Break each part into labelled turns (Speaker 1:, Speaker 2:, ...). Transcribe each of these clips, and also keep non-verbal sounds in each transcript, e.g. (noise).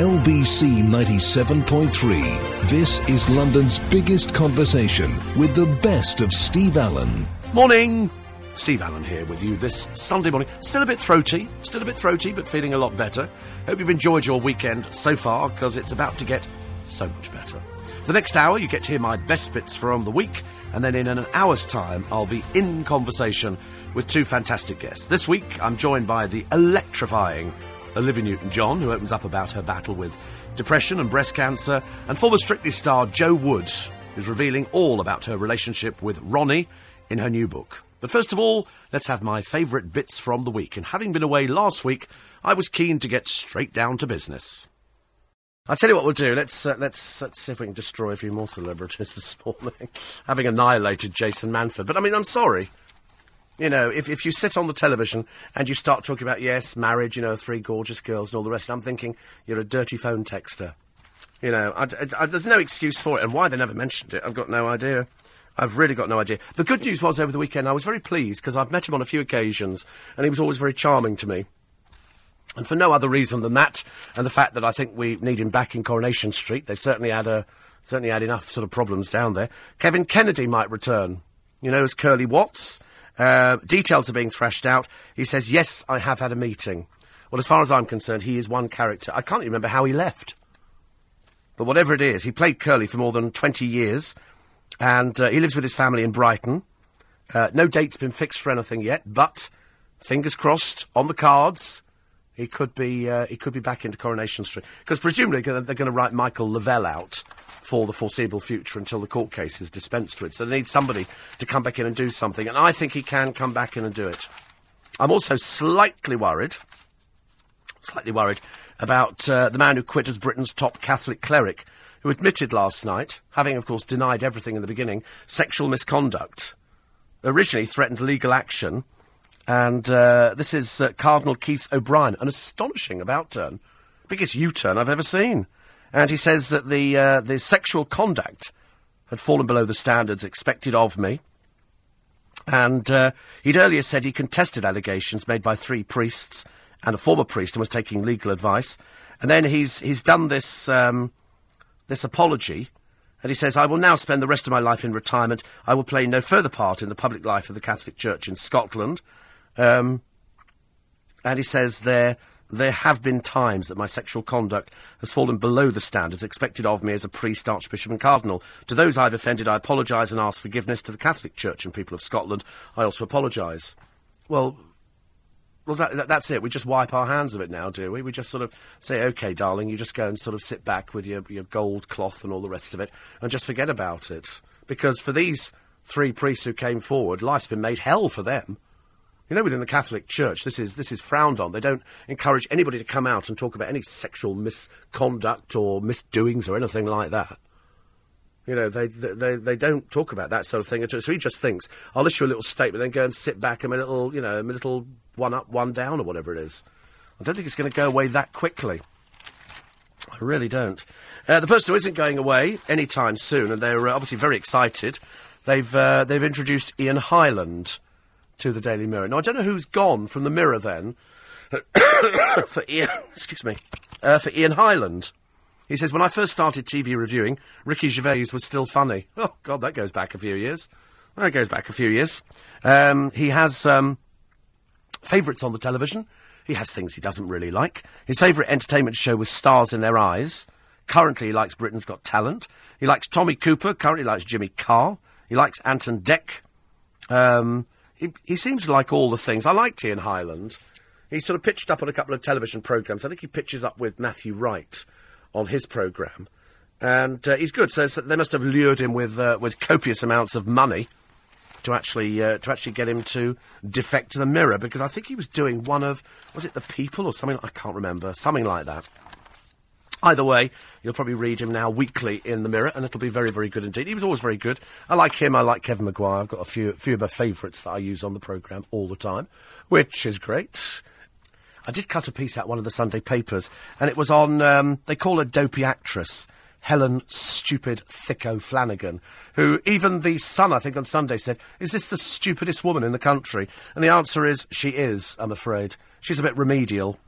Speaker 1: LBC 97.3. This is London's biggest conversation with the best of Steve Allen.
Speaker 2: Morning! Steve Allen here with you this Sunday morning. Still a bit throaty, still a bit throaty, but feeling a lot better. Hope you've enjoyed your weekend so far, because it's about to get so much better. For the next hour, you get to hear my best bits from the week, and then in an hour's time, I'll be in conversation with two fantastic guests. This week, I'm joined by the electrifying Olivia Newton John, who opens up about her battle with depression and breast cancer, and former Strictly star Jo Wood, who's revealing all about her relationship with Ronnie in her new book. But first of all, let's have my favourite bits from the week. And having been away last week, I was keen to get straight down to business. I'll tell you what we'll do. Let's, uh, let's, let's see if we can destroy a few more celebrities (laughs) this morning, having annihilated Jason Manford. But I mean, I'm sorry. You know, if, if you sit on the television and you start talking about, yes, marriage, you know, three gorgeous girls and all the rest, I'm thinking you're a dirty phone texter. You know, I, I, I, there's no excuse for it, and why they never mentioned it, I've got no idea. I've really got no idea. The good news was over the weekend, I was very pleased because I've met him on a few occasions, and he was always very charming to me. And for no other reason than that, and the fact that I think we need him back in Coronation Street. They've certainly had a certainly had enough sort of problems down there. Kevin Kennedy might return. You know, as Curly Watts. Uh, details are being thrashed out. He says, Yes, I have had a meeting. Well, as far as I'm concerned, he is one character. I can't remember how he left. But whatever it is, he played Curly for more than 20 years, and uh, he lives with his family in Brighton. Uh, no date's been fixed for anything yet, but fingers crossed on the cards. He could be uh, he could be back into Coronation Street because presumably they're going to write Michael Le Vell out for the foreseeable future until the court case is dispensed with. So they need somebody to come back in and do something, and I think he can come back in and do it. I'm also slightly worried, slightly worried about uh, the man who quit as Britain's top Catholic cleric, who admitted last night, having of course denied everything in the beginning, sexual misconduct. Originally threatened legal action, and uh, this is uh, Cardinal Keith O'Brien, an astonishing about turn, biggest U-turn I've ever seen. And he says that the, uh, the sexual conduct had fallen below the standards expected of me. And uh, he'd earlier said he contested allegations made by three priests and a former priest and was taking legal advice. And then he's, he's done this, um, this apology. And he says, I will now spend the rest of my life in retirement. I will play no further part in the public life of the Catholic Church in Scotland. Um, and he says there there have been times that my sexual conduct has fallen below the standards expected of me as a priest, archbishop, and cardinal. To those I've offended, I apologise and ask forgiveness. To the Catholic Church and people of Scotland, I also apologise. Well, well, that, that, that's it. We just wipe our hands of it now, do we? We just sort of say, "Okay, darling, you just go and sort of sit back with your your gold cloth and all the rest of it, and just forget about it." Because for these three priests who came forward, life's been made hell for them. You know, within the Catholic Church, this is this is frowned on. They don't encourage anybody to come out and talk about any sexual misconduct or misdoings or anything like that. You know, they, they, they don't talk about that sort of thing. So he just thinks, I'll issue a little statement, then go and sit back and a little, you know, a little one up, one down, or whatever it is. I don't think it's going to go away that quickly. I really don't. Uh, the person who isn't going away anytime soon, and they're uh, obviously very excited, they've, uh, they've introduced Ian Hyland to the Daily Mirror. Now, I don't know who's gone from the Mirror then (coughs) for Ian, (coughs) excuse me, uh, for Ian Hyland. He says, when I first started TV reviewing, Ricky Gervais was still funny. (laughs) Oh, God, that goes back a few years. That goes back a few years. Um, he has um, favourites on the television. He has things he doesn't really like. His favourite entertainment show was Stars in Their Eyes. Currently, he likes Britain's Got Talent. He likes Tommy Cooper. Currently, likes Jimmy Carr. He likes Ant and Dec. Um, he, seems to like all the things. I liked Ian Hyland. He sort of pitched up on a couple of television programmes. I think he pitches up with Matthew Wright on his programme. And uh, he's good. So, so, they must have lured him with, uh, with copious amounts of money to actually, uh, to actually get him to defect to the mirror because I think he was doing one of, was it The People or something? I can't remember. Something like that. Either way, you'll probably read him now weekly in the Mirror, and it'll be very, very good indeed. He was always very good. I like him. I like Kevin Maguire. I've got a few, few of my favourites that I use on the programme all the time, which is great. I did cut a piece out one of the Sunday papers, and it was on. Um, they call her dopey actress. Helen Stupid Thicko Flanagan, who even the Sun, I think, on Sunday said, Is this the stupidest woman in the country? And the answer is, She is, I'm afraid. She's a bit remedial.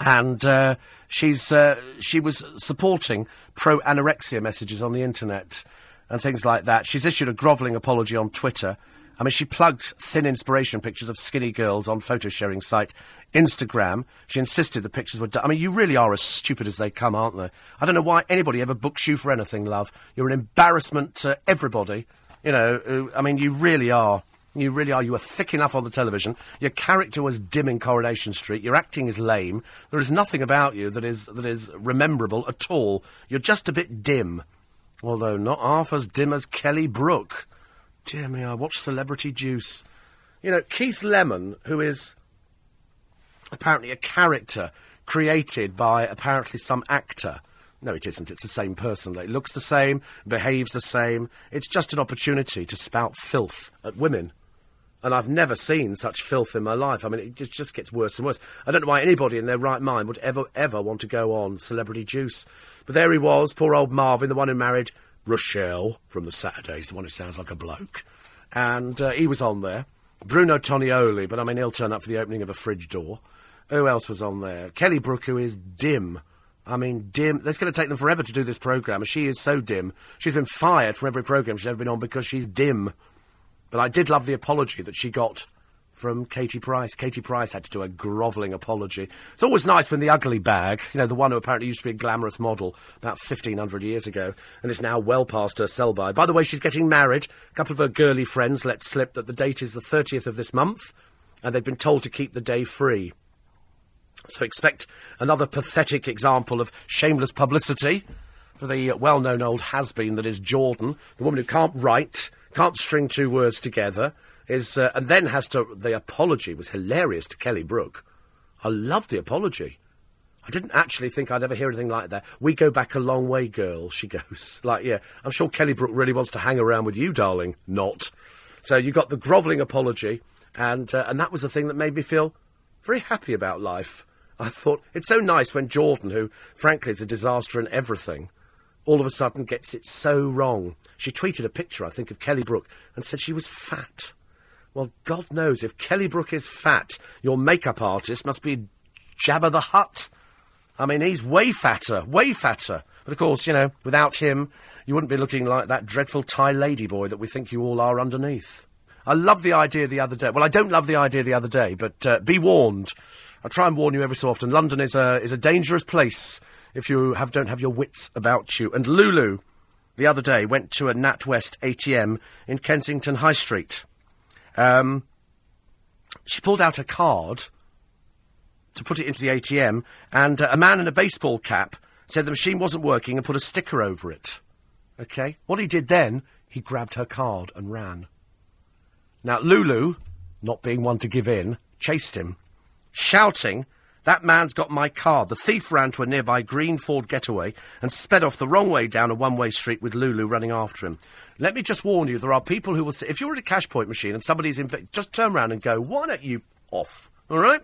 Speaker 2: and uh, she's uh, she was supporting pro anorexia messages on the internet and things like that. She's issued a grovelling apology on Twitter. I mean, she plugged thin inspiration pictures of skinny girls on photo sharing site Instagram. She insisted the pictures were done. I mean, you really are as stupid as they come, aren't they? I don't know why anybody ever books you for anything, love. You're an embarrassment to everybody. You know, I mean, you really are. You really are. You are thick enough on the television. Your character was dim in Coronation Street. Your acting is lame. There is nothing about you that is that is rememberable at all. You're just a bit dim, although not half as dim as Kelly Brook. Dear me, I watched Celebrity Juice. You know, Keith Lemon, who is apparently a character created by apparently some actor. No, it isn't. It's the same person. It looks the same, behaves the same. It's just an opportunity to spout filth at women. And I've never seen such filth in my life. I mean, it just gets worse and worse. I don't know why anybody in their right mind would ever, ever want to go on Celebrity Juice. But there he was, poor old Marvin, the one who married Rochelle from the Saturdays, the one who sounds like a bloke. And uh, he was on there. Bruno Tonioli, but I mean, he'll turn up for the opening of a fridge door. Who else was on there? Kelly Brook, who is dim. I mean, dim. It's going to take them forever to do this programme. She is so dim. She's been fired from every programme she's ever been on because she's dim. But I did love the apology that she got from Katie Price. Katie Price had to do a grovelling apology. It's always nice when the ugly bag, you know, the one who apparently used to be a glamorous model about 1500 years ago and is now well past her sell by. The way, she's getting married. A couple of her girly friends let slip that the date is the 30th of this month and they've been told to keep the day free. So expect another pathetic example of shameless publicity for the well known old has been that is Jordan, the woman who can't write, can't string two words together, is uh, and then has to. The apology was hilarious to Kelly Brook. I loved the apology. I didn't actually think I'd ever hear anything like that. We go back a long way, girl, (laughs) she goes. Like, yeah, I'm sure Kelly Brook really wants to hang around with you, darling. Not. So you got the grovelling apology, and, uh, and that was the thing that made me feel very happy about life. I thought it's so nice when Jordan, who frankly is a disaster in everything, all of a sudden gets it so wrong. She tweeted a picture, I think, of Kelly Brook and said she was fat. Well, God knows if Kelly Brook is fat, your makeup artist must be Jabba the Hutt. I mean, he's way fatter, way fatter. But of course, you know, without him, you wouldn't be looking like that dreadful Thai ladyboy that we think you all are underneath. I love the idea the other day. Well, I don't love the idea the other day, but uh, be warned. I try and warn you every so often. London is a is a dangerous place if you have don't have your wits about you. And Lulu, the other day, went to a NatWest ATM in Kensington High Street. Um, she pulled out a card to put it into the ATM, and uh, a man in a baseball cap said the machine wasn't working and put a sticker over it. Okay? What he did then, he grabbed her card and ran. Now, Lulu, not being one to give in, chased him shouting, That man's got my car. The thief ran to a nearby green Ford getaway and sped off the wrong way down a one way street with Lulu running after him. Let me just warn you, there are people who will say, if you're at a cash point machine and somebody's in, just turn around and go, Why don't you off? All right?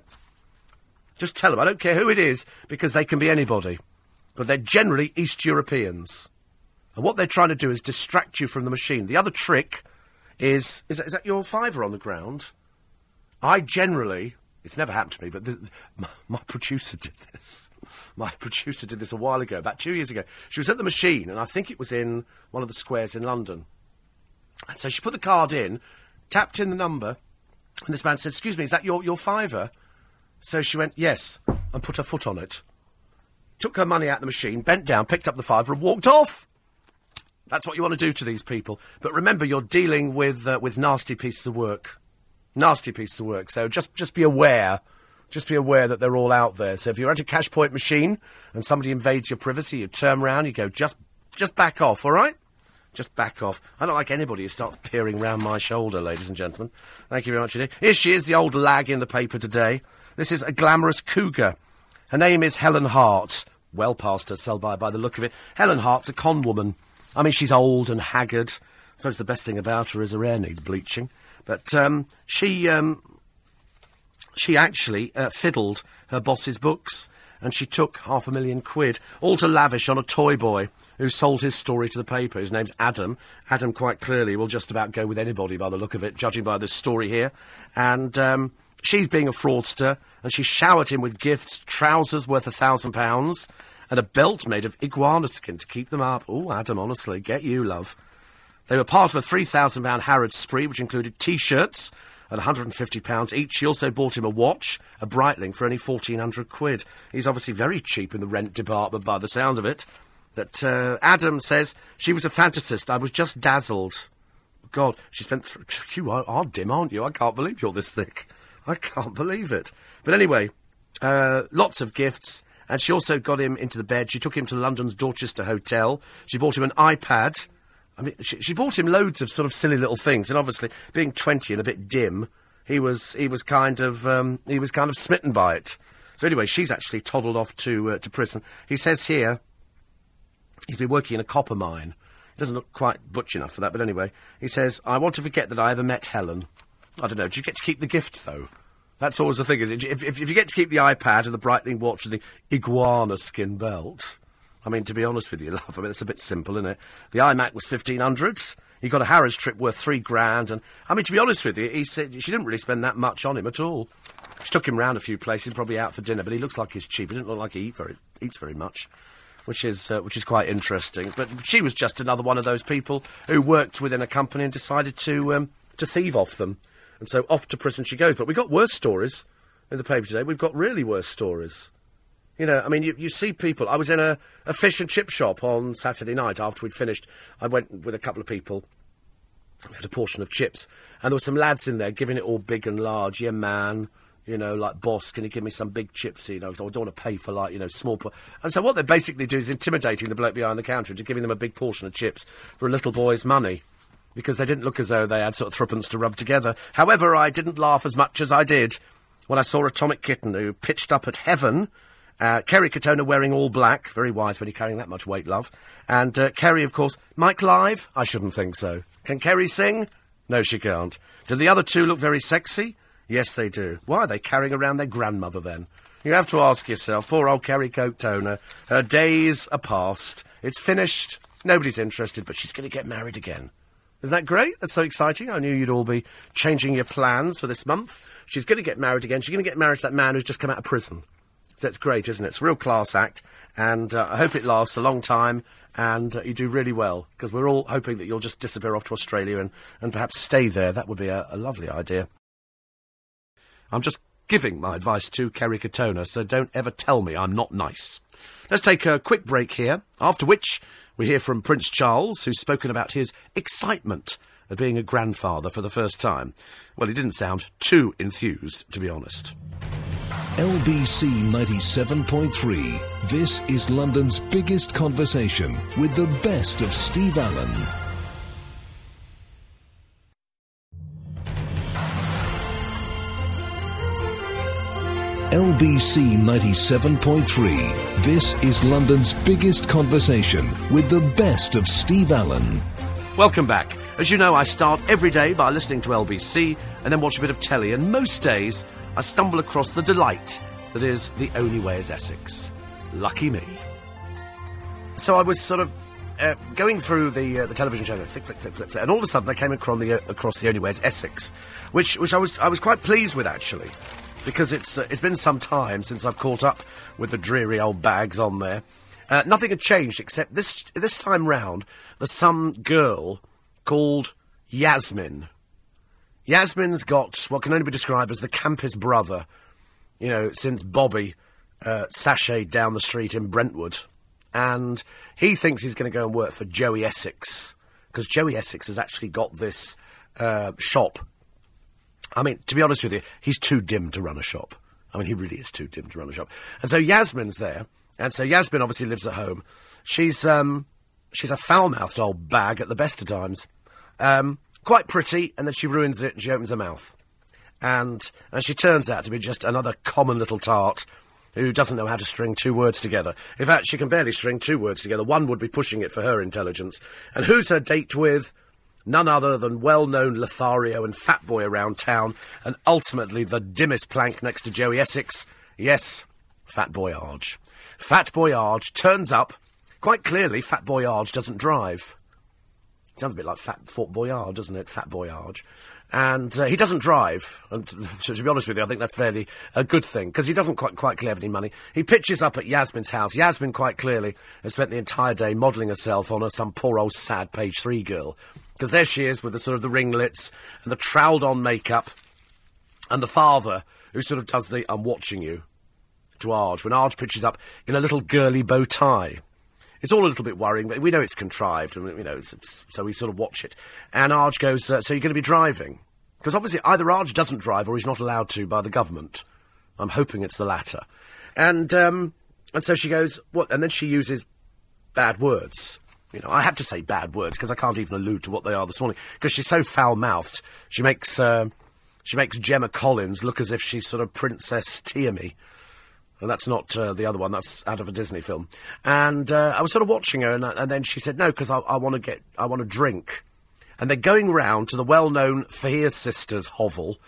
Speaker 2: Just tell them, I don't care who it is, because they can be anybody. But they're generally East Europeans. And what they're trying to do is distract you from the machine. The other trick is is that, is that your fiver on the ground? I generally it's never happened to me, but my, my, producer did this. My producer did this a while ago, about two years ago. She was at the machine, and I think it was in one of the squares in London. And so she put the card in, tapped in the number, and this man said, Excuse me, is that your, your fiver? So she went, Yes, and put her foot on it. Took her money out of the machine, bent down, picked up the fiver, and walked off. That's what you want to do to these people. But remember, you're dealing with, uh, with nasty pieces of work. Nasty piece of work. So just just be aware. Just be aware that they're all out there. So if you're at a cash point machine and somebody invades your privacy, you turn around, you go, just just back off, all right? Just back off. I don't like anybody who starts peering round my shoulder, ladies and gentlemen. Thank you very much indeed. Here she is, the old lag in the paper today. This is a glamorous cougar. Her name is Helen Hart. Well past her sell by by the look of it. Helen Hart's a con woman. I mean, she's old and haggard. I suppose the best thing about her is her hair needs bleaching. But um, she um, she actually uh, fiddled her boss's books, and she took half a million quid, all to lavish on a toy boy who sold his story to the paper. His name's Adam. Adam quite clearly will just about go with anybody by the look of it, judging by this story here. And um, she's being a fraudster, and she showered him with gifts, trousers worth a thousand pounds, and a belt made of iguana skin to keep them up. Oh, Adam, honestly, get you, love. They were part of a £3,000 Harrods spree, which included T-shirts at £150 each. She also bought him a watch, a Breitling, for only 1400 quid. He's obviously very cheap in the rent department by the sound of it. That uh, Adam says she was a fantasist. I was just dazzled. God, she spent. Th- (laughs) you are, are dim, aren't you? I can't believe you're this thick. I can't believe it. But anyway, uh, lots of gifts. And she also got him into the bed. She took him to London's Dorchester Hotel. She bought him an iPad. I mean, she, she bought him loads of sort of silly little things. And obviously, being 20 and a bit dim, he was he was kind of um, he was kind of smitten by it. So anyway, she's actually toddled off to uh, to prison. He says here he's been working in a copper mine. He doesn't look quite butch enough for that, but anyway, he says I want to forget that I ever met Helen. I don't know. Do you get to keep the gifts though? That's always the thing, is it? If, if, if you get to keep the iPad and the Breitling watch and the iguana skin belt, I mean, to be honest with you, (laughs) love, I mean, it's a bit simple, isn't it? The iMac was 1500 He got a Harrods trip worth three grand, and I mean, to be honest with you, he said she didn't really spend that much on him at all. She took him round a few places, probably out for dinner, but he looks like he's cheap. He didn't look like he eat very, eats very much, which is uh, which is quite interesting. But she was just another one of those people who worked within a company and decided to um, to thieve off them, and so off to prison she goes. But we got worse stories in the paper today. We've got really worse stories. You know, I mean, you, you see people. I was in a, a fish and chip shop on Saturday night after we'd finished. I went with a couple of people. We had a portion of chips, and there were some lads in there giving it all big and large. Yeah, man. You know, like, boss, can you give me some big chips? You know, I don't want to pay for, like, you know, small. Po-. And so what they basically do is intimidating the bloke behind the counter into giving them a big portion of chips for a little boy's money. Because they didn't look as though they had sort of threepence to rub together. However, I didn't laugh as much as I did when I saw Atomic Kitten, who pitched up at heaven. Uh, Kerry Katona wearing all black. Very wise when you're carrying that much weight, love. And uh, Kerry, of course. Mike Live? I shouldn't think so. Can Kerry sing? No, she can't. Do the other two look very sexy? Yes, they do. Why are they carrying around their grandmother then? You have to ask yourself. Poor old Kerry Katona. Her days are past. It's finished. Nobody's interested, but she's going to get married again. Isn't that great? That's so exciting. I knew you'd all be changing your plans for this month. She's going to get married again. She's going to get married to that man who's just come out of prison. So that's great, isn't it? It's a real class act, and uh, I hope it lasts a long time and uh, you do really well because we're all hoping that you'll just disappear off to Australia and, and perhaps stay there. That would be a, a lovely idea. I'm just giving my advice to Kerry Katona, so don't ever tell me I'm not nice. Let's take a quick break here, after which we hear from Prince Charles, who's spoken about his excitement at being a grandfather for the first time. Well, he didn't sound too enthused, to be honest.
Speaker 1: LBC 97.3. This is London's biggest conversation with the best of Steve Allen. LBC 97.3. This is London's biggest conversation with the best of Steve Allen.
Speaker 2: Welcome back. As you know, I start every day by listening to LBC and then watch a bit of telly, and most days I stumble across the delight that is The Only Way is Essex. Lucky me. So I was sort of uh, going through the uh, the television channel, flick, flick, flick, flick, flick, and all of a sudden I came across the, uh, across the Only Way is Essex, which which I was I was quite pleased with actually, because it's uh, it's been some time since I've caught up with the dreary old bags on there. Uh, nothing had changed except this this time round there's some girl called Yasmin. Yasmin's got what can only be described as the campest brother, you know, since Bobby uh, sashayed down the street in Brentwood. And he thinks he's going to go and work for Joey Essex, because Joey Essex has actually got this uh, shop. I mean, to be honest with you, he's too dim to run a shop. I mean, he really is too dim to run a shop. And so Yasmin's there, and so Yasmin obviously lives at home. She's um, she's a foul-mouthed old bag at the best of times. Um, quite pretty, and then she ruins it and she opens her mouth. And, and she turns out to be just another common little tart who doesn't know how to string two words together. In fact, she can barely string two words together. One would be pushing it for her intelligence. And who's her date with? None other than well-known Lothario and Fat Boy around town, and ultimately the dimmest plank next to Joey Essex. Yes, Fat Boy Arge. Fat Boy Arge turns up. Quite clearly, Fat Boy Arge doesn't drive. Sounds a bit like Fat Fort Boyard, doesn't it? Fat Boyard. And uh, he doesn't drive. And to, to, be honest with you, I think that's fairly a good thing because he doesn't quite quite have any money. He pitches up at Yasmin's house. Yasmin quite clearly has spent the entire day modelling herself on a, some poor old sad page three girl. Because there she is with the sort of the ringlets and the troweled on makeup, and the father who sort of does the "I'm watching you" to Arj when Arj pitches up in a little girly bow tie. It's all a little bit worrying, but we know it's contrived, and you know, it's, it's, so we sort of watch it. And Arj goes, uh, "So you're going to be driving?" Because obviously either Arj doesn't drive or he's not allowed to by the government. I'm hoping it's the latter. And um, and so she goes, "What?" And then she uses bad words. You know, I have to say bad words because I can't even allude to what they are this morning because she's so foul-mouthed. She makes uh, she makes Gemma Collins look as if she's sort of Princess Tiamat and that's not uh, the other one. That's out of a Disney film. And uh, I was sort of watching her, and, and then she said, "No, because I, I want to get, I want to drink." And they're going round to the well-known Faiers Sisters hovel,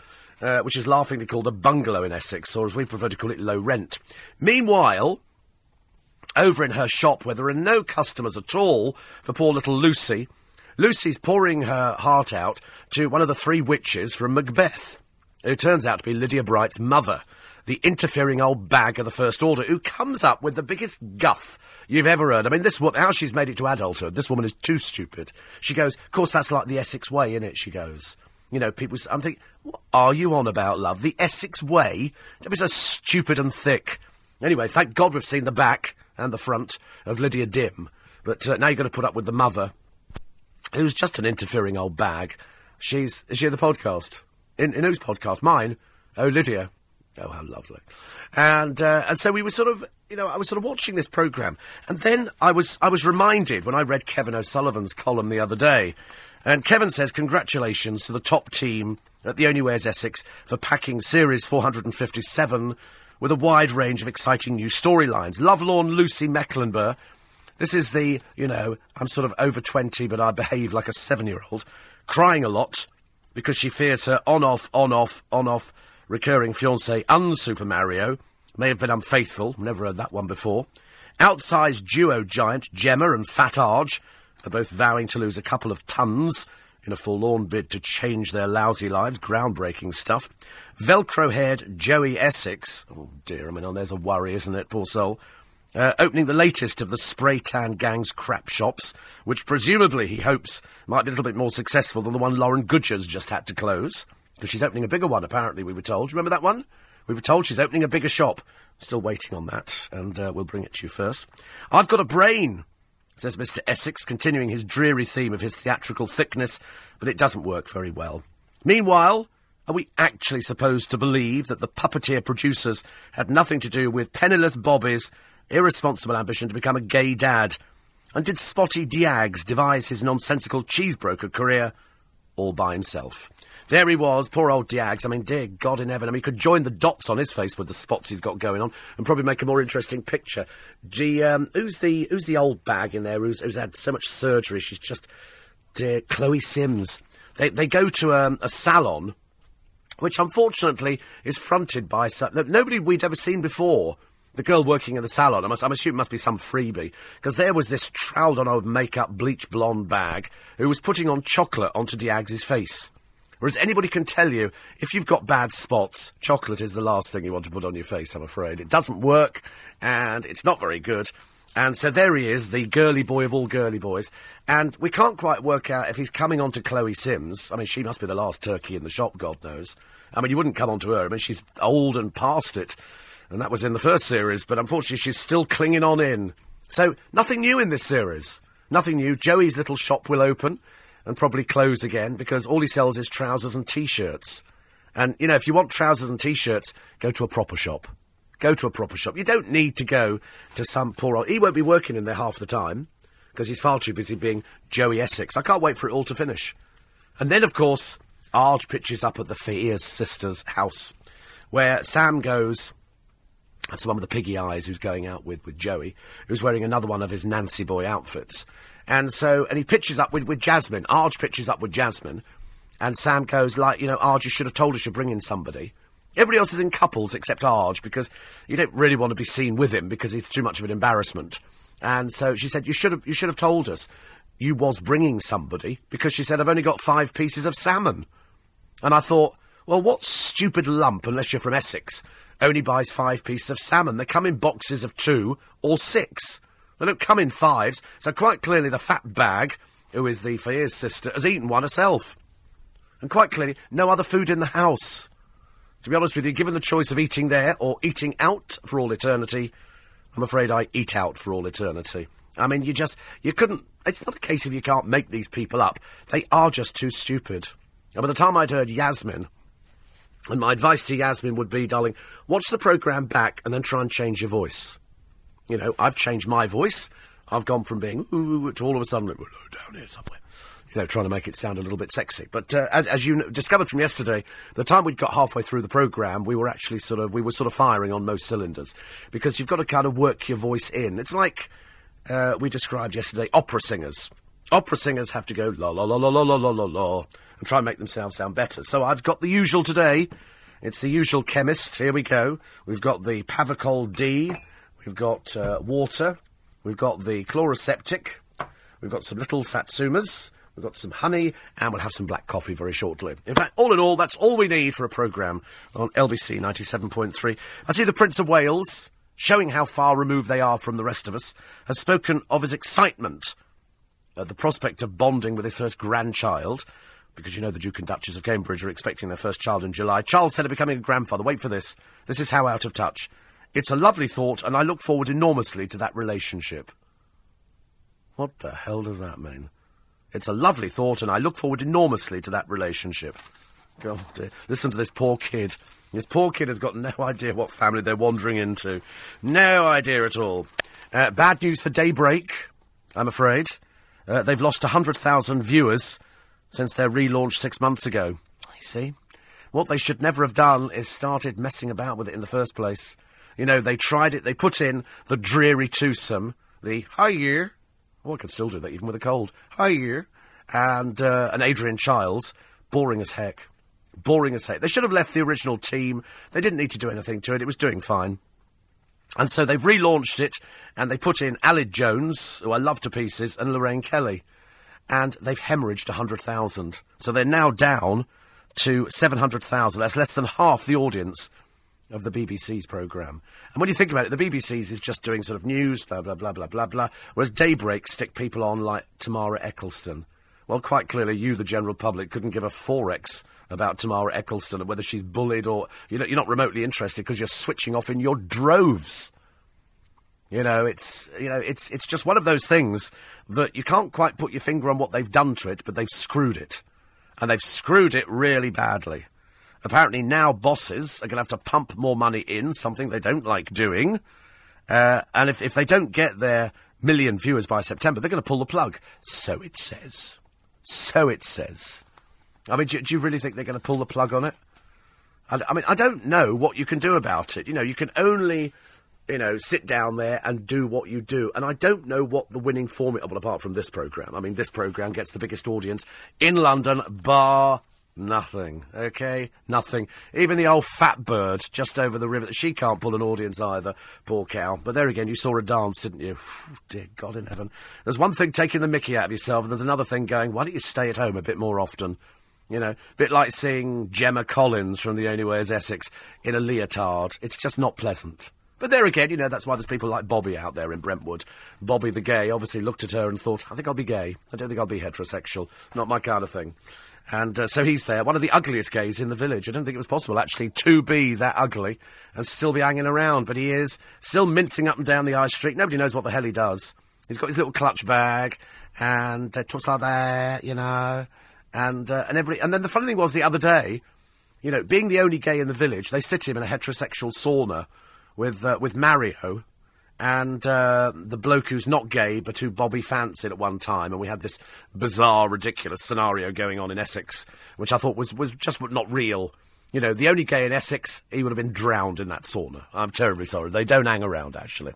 Speaker 2: uh, which is laughingly called a bungalow in Essex, or as we prefer to call it, low rent. Meanwhile, over in her shop, where there are no customers at all for poor little Lucy, Lucy's pouring her heart out to one of the three witches from Macbeth, who turns out to be Lydia Bright's mother the interfering old bag of the First Order, who comes up with the biggest guff you've ever heard. I mean, this woman, how she's made it to adulthood, this woman is too stupid. She goes, of course, that's like the Essex way, isn't it? She goes. You know, people, I'm thinking, what are you on about, love? The Essex way? Don't be so stupid and thick. Anyway, thank God we've seen the back and the front of Lydia Dim. But uh, now you've got to put up with the mother, who's just an interfering old bag. She's, is she in the podcast? In, in whose podcast? Mine? Oh, Lydia. Oh, how lovely! And uh, and so we were sort of, you know, I was sort of watching this program, and then I was I was reminded when I read Kevin O'Sullivan's column the other day, and Kevin says congratulations to the top team at the Only Wears Essex for packing Series 457 with a wide range of exciting new storylines. Lovelorn Lucy Mecklenburgh. This is the, you know, I'm sort of over 20, but I behave like a seven year old, crying a lot because she fears her on off, on off, on off recurring fiancé Un-Super Mario may have been unfaithful, never heard that one before. Outsized duo giant Gemma and Fat Arge are both vowing to lose a couple of tons in a forlorn bid to change their lousy lives. Groundbreaking stuff. Velcro haired Joey Essex. Oh dear, I mean, oh, there's a worry, isn't it, poor soul? Uh, opening the latest of the spray tan gang's crap shops, which presumably he hopes might be a little bit more successful than the one Lauren Goodger's just had to close. Because she's opening a bigger one, apparently, we were told. Remember that one? We were told she's opening a bigger shop. Still waiting on that, and uh, we'll bring it to you first. I've got a brain, says Mr. Essex, continuing his dreary theme of his theatrical thickness, but it doesn't work very well. Meanwhile, are we actually supposed to believe that the puppeteer producers had nothing to do with penniless Bobby's irresponsible ambition to become a gay dad? And did Spotty Diags devise his nonsensical cheesebroker career all by himself? There he was, poor old Diags. I mean, dear God in heaven. I mean, he could join the dots on his face with the spots he's got going on and probably make a more interesting picture. Gee, um, who's the who's the old bag in there who's, who's had so much surgery? She's just dear Chloe Sims. They they go to um, a salon, which unfortunately is fronted by nobody we'd ever seen before the girl working in the salon, I must, I'm assuming must be some freebie, because there was this troweled on old makeup bleach blonde bag who was putting on chocolate onto Diags's face. Whereas anybody can tell you, if you've got bad spots, chocolate is the last thing you want to put on your face, I'm afraid. It doesn't work, and it's not very good. And so there he is, the girly boy of all girly boys. And we can't quite work out if he's coming on to Chloe Sims. I mean, she must be the last turkey in the shop, God knows. I mean, you wouldn't come on to her. I mean, she's old and past it. And that was in the first series, but unfortunately she's still clinging on in. So, nothing new in this series. Nothing new. Joey's little shop will open and probably close again because all he sells is trousers and t-shirts. And, you know, if you want trousers and t-shirts, go to a proper shop. Go to a proper shop. You don't need to go to some poor old... He won't be working in there half the time because he's far too busy being Joey Essex. I can't wait for it all to finish. And then, of course, Arj pitches up at the Faiers' sister's house where Sam goes... That's the one with the piggy eyes who's going out with, with Joey, who's wearing another one of his Nancy boy outfits. And so, and he pitches up with, with Jasmine. Arj pitches up with Jasmine. And Sam goes, like, you know, Arj, you should have told us you're bringing somebody. Everybody else is in couples except Arj because you don't really want to be seen with him because he's too much of an embarrassment. And so she said, you should have, you should have told us you was bringing somebody because she said, I've only got five pieces of salmon. And I thought, well, what stupid lump, unless you're from Essex, only buys five pieces of salmon? They come in boxes of two or six. They don't come in fives, so quite clearly the fat bag, who is the Faiers sister, has eaten one herself. And quite clearly, no other food in the house. To be honest with you, given the choice of eating there or eating out for all eternity, I'm afraid I eat out for all eternity. I mean, you just, you couldn't, it's not a case of you can't make these people up. They are just too stupid. And by the time I'd heard Yasmin, and my advice to Yasmin would be, darling, watch the programme back and then try and change your voice. You know, I've changed my voice. I've gone from being ooh to all of a sudden, down here somewhere. You know, trying to make it sound a little bit sexy. But uh, as, as you discovered from yesterday, the time we'd got halfway through the programme, we were actually sort of, we were sort of firing on most cylinders. Because you've got to kind of work your voice in. It's like uh, we described yesterday opera singers. Opera singers have to go la la la la la la la la la and try and make themselves sound better. So I've got the usual today. It's the usual chemist. Here we go. We've got the Pavacol D. We've got uh, water. We've got the Chloraseptic. We've got some little satsumas. We've got some honey, and we'll have some black coffee very shortly. In fact, all in all, that's all we need for a programme on LBC 97.3. I see the Prince of Wales, showing how far removed they are from the rest of us, has spoken of his excitement at the prospect of bonding with his first grandchild, because you know the Duke and Duchess of Cambridge are expecting their first child in July. Charles said of becoming a grandfather. Wait for this. This is how out of touch. It's a lovely thought, and I look forward enormously to that relationship. What the hell does that mean? It's a lovely thought, and I look forward enormously to that relationship. God, dear. listen to this poor kid. This poor kid has got no (laughs) idea what family they're wandering into. No idea at all. Uh, bad news for Daybreak, I'm afraid. Uh, they've lost 100,000 viewers since their relaunch six months ago. I see. What they should never have done is started messing about with it in the first place. You know, they tried it, they put in the dreary twosome, the hi year. Oh, I can still do that even with a cold. Hi year. And, uh, and Adrian Chiles. Boring as heck. Boring as heck. They should have left the original team. They didn't need to do anything to it. It was doing fine. And so they've relaunched it, and they put in Aled Jones, who I love to pieces, and Lorraine Kelly. And they've hemorrhaged 100,000. So they're now down to 700,000. That's less than half the audience of the BBC's programme. And when you think about it, the BBC's is just doing sort of news, blah, blah, blah, blah, blah, blah, whereas Daybreak stick people on like Tamara Ecclestone. Well, quite clearly, you, the general public, couldn't give a forex about Tamara Ecclestone and whether she's bullied or you know, you're not remotely interested because you're switching off in your droves. You know, it's you know, it's it's just one of those things that you can't quite put your finger on what they've done to it, but they've screwed it, and they've screwed it really badly. Apparently, now bosses are going to have to pump more money in, something they don't like doing. Uh, and if, if they don't get their million viewers by September, they're going to pull the plug. So it says. So it says. I mean, do, do you really think they're going to pull the plug on it? I, I mean, I don't know what you can do about it. You know, you can only you know, sit down there and do what you do. And I don't know what the winning formula, well, apart from this programme. I mean, this programme gets the biggest audience in London, bar Nothing. Okay? Nothing. Even the old fat bird just over the river, she can't pull an audience either, poor cow. But there again, you saw her dance, didn't you? dear God in heaven. There's one thing taking the mickey out of yourself, and there's another thing going, why don't you stay at home a bit more often? You know, a bit like seeing Gemma Collins from The Only Way is Essex in a leotard. It's just not pleasant. But there again, you know, that's why there's people like Bobby out there in Brentwood. Bobby the gay obviously looked at her and thought, I think I'll be gay. I don't think I'll be heterosexual. Not my kind of thing. And uh, so he's there, one of the ugliest gays in the village. I don't think it was possible, actually, to be that ugly and still be hanging around. But he is, still mincing up and down the high street. Nobody knows what the hell he does. He's got his little clutch bag and uh, talks like that, you know. And, uh, and, every, and then the funny thing was the other day, you know, being the only gay in the village, they sit him in a heterosexual sauna with, uh, with Mario, and uh, the bloke who's not gay but who Bobby fancied at one time, and we had this bizarre, ridiculous scenario going on in Essex, which I thought was, was just not real. You know, the only gay in Essex, he would have been drowned in that sauna. I'm terribly sorry. They don't hang around, actually.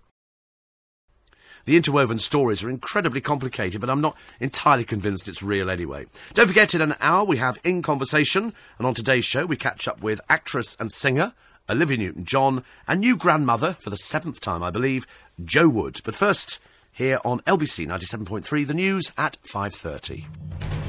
Speaker 2: The interwoven stories are incredibly complicated, but I'm not entirely convinced it's real anyway. Don't forget, in an hour we have In Conversation, and on today's show we catch up with actress and singer Olivia Newton John, and new grandmother, for the seventh time, I believe, Jo Wood. But first, here on LBC 97.3, the news at 5.30.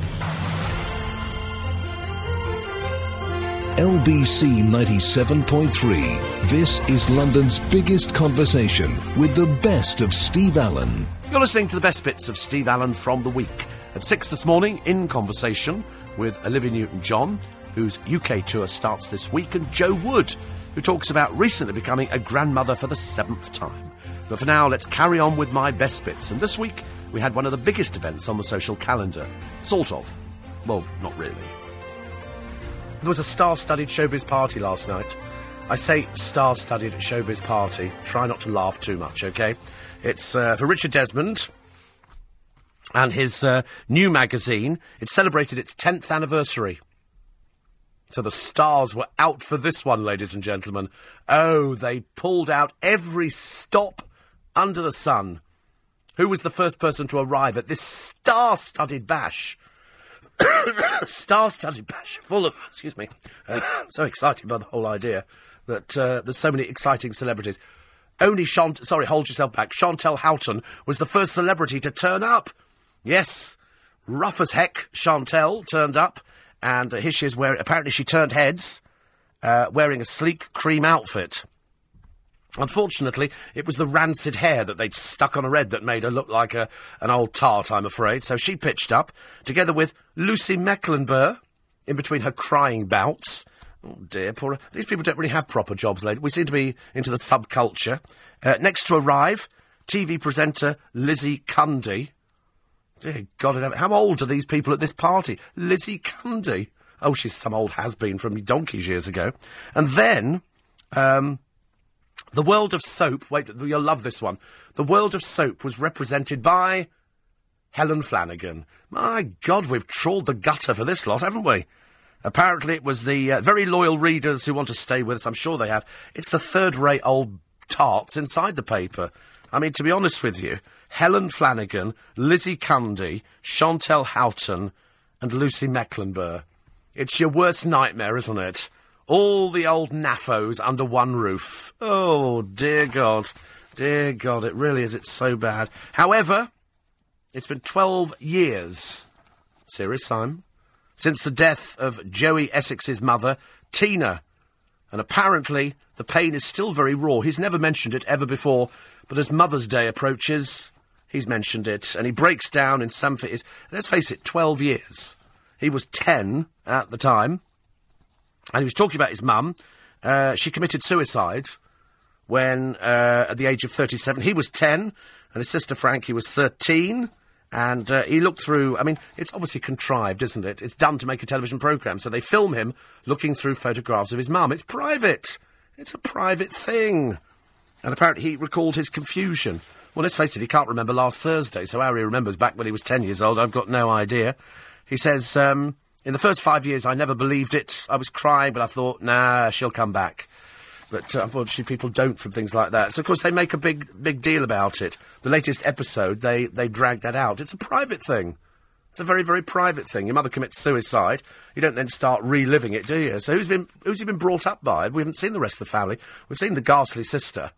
Speaker 1: LBC 97.3. This is London's biggest conversation with the best of Steve Allen.
Speaker 2: You're listening to the best bits of Steve Allen from the week. At 6 this morning, in conversation with Olivia Newton John, whose UK tour starts this week, and Jo Wood, who talks about recently becoming a grandmother for the seventh time. But for now, let's carry on with my best bits. And this week, we had one of the biggest events on the social calendar. Sort of. Well, not really. There was a star studded showbiz party last night. I say star studded showbiz party. Try not to laugh too much, okay? It's uh, for Richard Desmond and his uh, new magazine. It celebrated its 10th anniversary. So the stars were out for this one, ladies and gentlemen. Oh, they pulled out every stop under the sun. Who was the first person to arrive at this star studded bash? Star studded bash, full of, excuse me, uh, (coughs) so excited by the whole idea that uh, there's so many exciting celebrities. Only Chant, sorry, hold yourself back. Chantelle Houghton was the first celebrity to turn up. Yes, rough as heck, Chantelle turned up, and uh, here she is wearing, apparently she turned heads, uh, wearing a sleek cream outfit. Unfortunately, it was the rancid hair that they'd stuck on her head that made her look like a, an old tart, I'm afraid. So she pitched up, together with Lucy Mecklenburgh, in between her crying bouts. Oh dear, poor. These people don't really have proper jobs, lady. We seem to be into the subculture. Uh, next to arrive, TV presenter Lizzie Cundy. Dear God, how old are these people at this party? Lizzie Cundy. Oh, she's some old has been from donkeys years ago. And then, um, the world of soap, wait, you'll love this one. The world of soap was represented by Helen Flanagan. My God, we've trawled the gutter for this lot, haven't we? Apparently, it was the uh, very loyal readers who want to stay with us. I'm sure they have. It's the third rate old tarts inside the paper. I mean, to be honest with you, Helen Flanagan, Lizzie Cundy, Chantelle Houghton, and Lucy Mecklenburgh. It's your worst nightmare, isn't it? All the old naffos under one roof. Oh, dear God. Dear God, it really is. It's so bad. However, it's been 12 years, serious Simon, since the death of Joey Essex's mother, Tina. And apparently, the pain is still very raw. He's never mentioned it ever before, but as Mother's Day approaches, he's mentioned it, and he breaks down in some. Let's face it, 12 years. He was 10 at the time. And he was talking about his mum. Uh, she committed suicide when, uh, at the age of 37, he was 10, and his sister Frankie was 13. And uh, he looked through. I mean, it's obviously contrived, isn't it? It's done to make a television programme. So they film him looking through photographs of his mum. It's private. It's a private thing. And apparently he recalled his confusion. Well, let's face it, he can't remember last Thursday. So how he remembers back when he was 10 years old, I've got no idea. He says, um, in the first five years, I never believed it. I was crying, but I thought, nah, she'll come back. But uh, unfortunately, people don't from things like that. So, of course, they make a big, big deal about it. The latest episode, they, they drag that out. It's a private thing. It's a very, very private thing. Your mother commits suicide. You don't then start reliving it, do you? So, who's been who's he been brought up by? We haven't seen the rest of the family. We've seen the ghastly sister.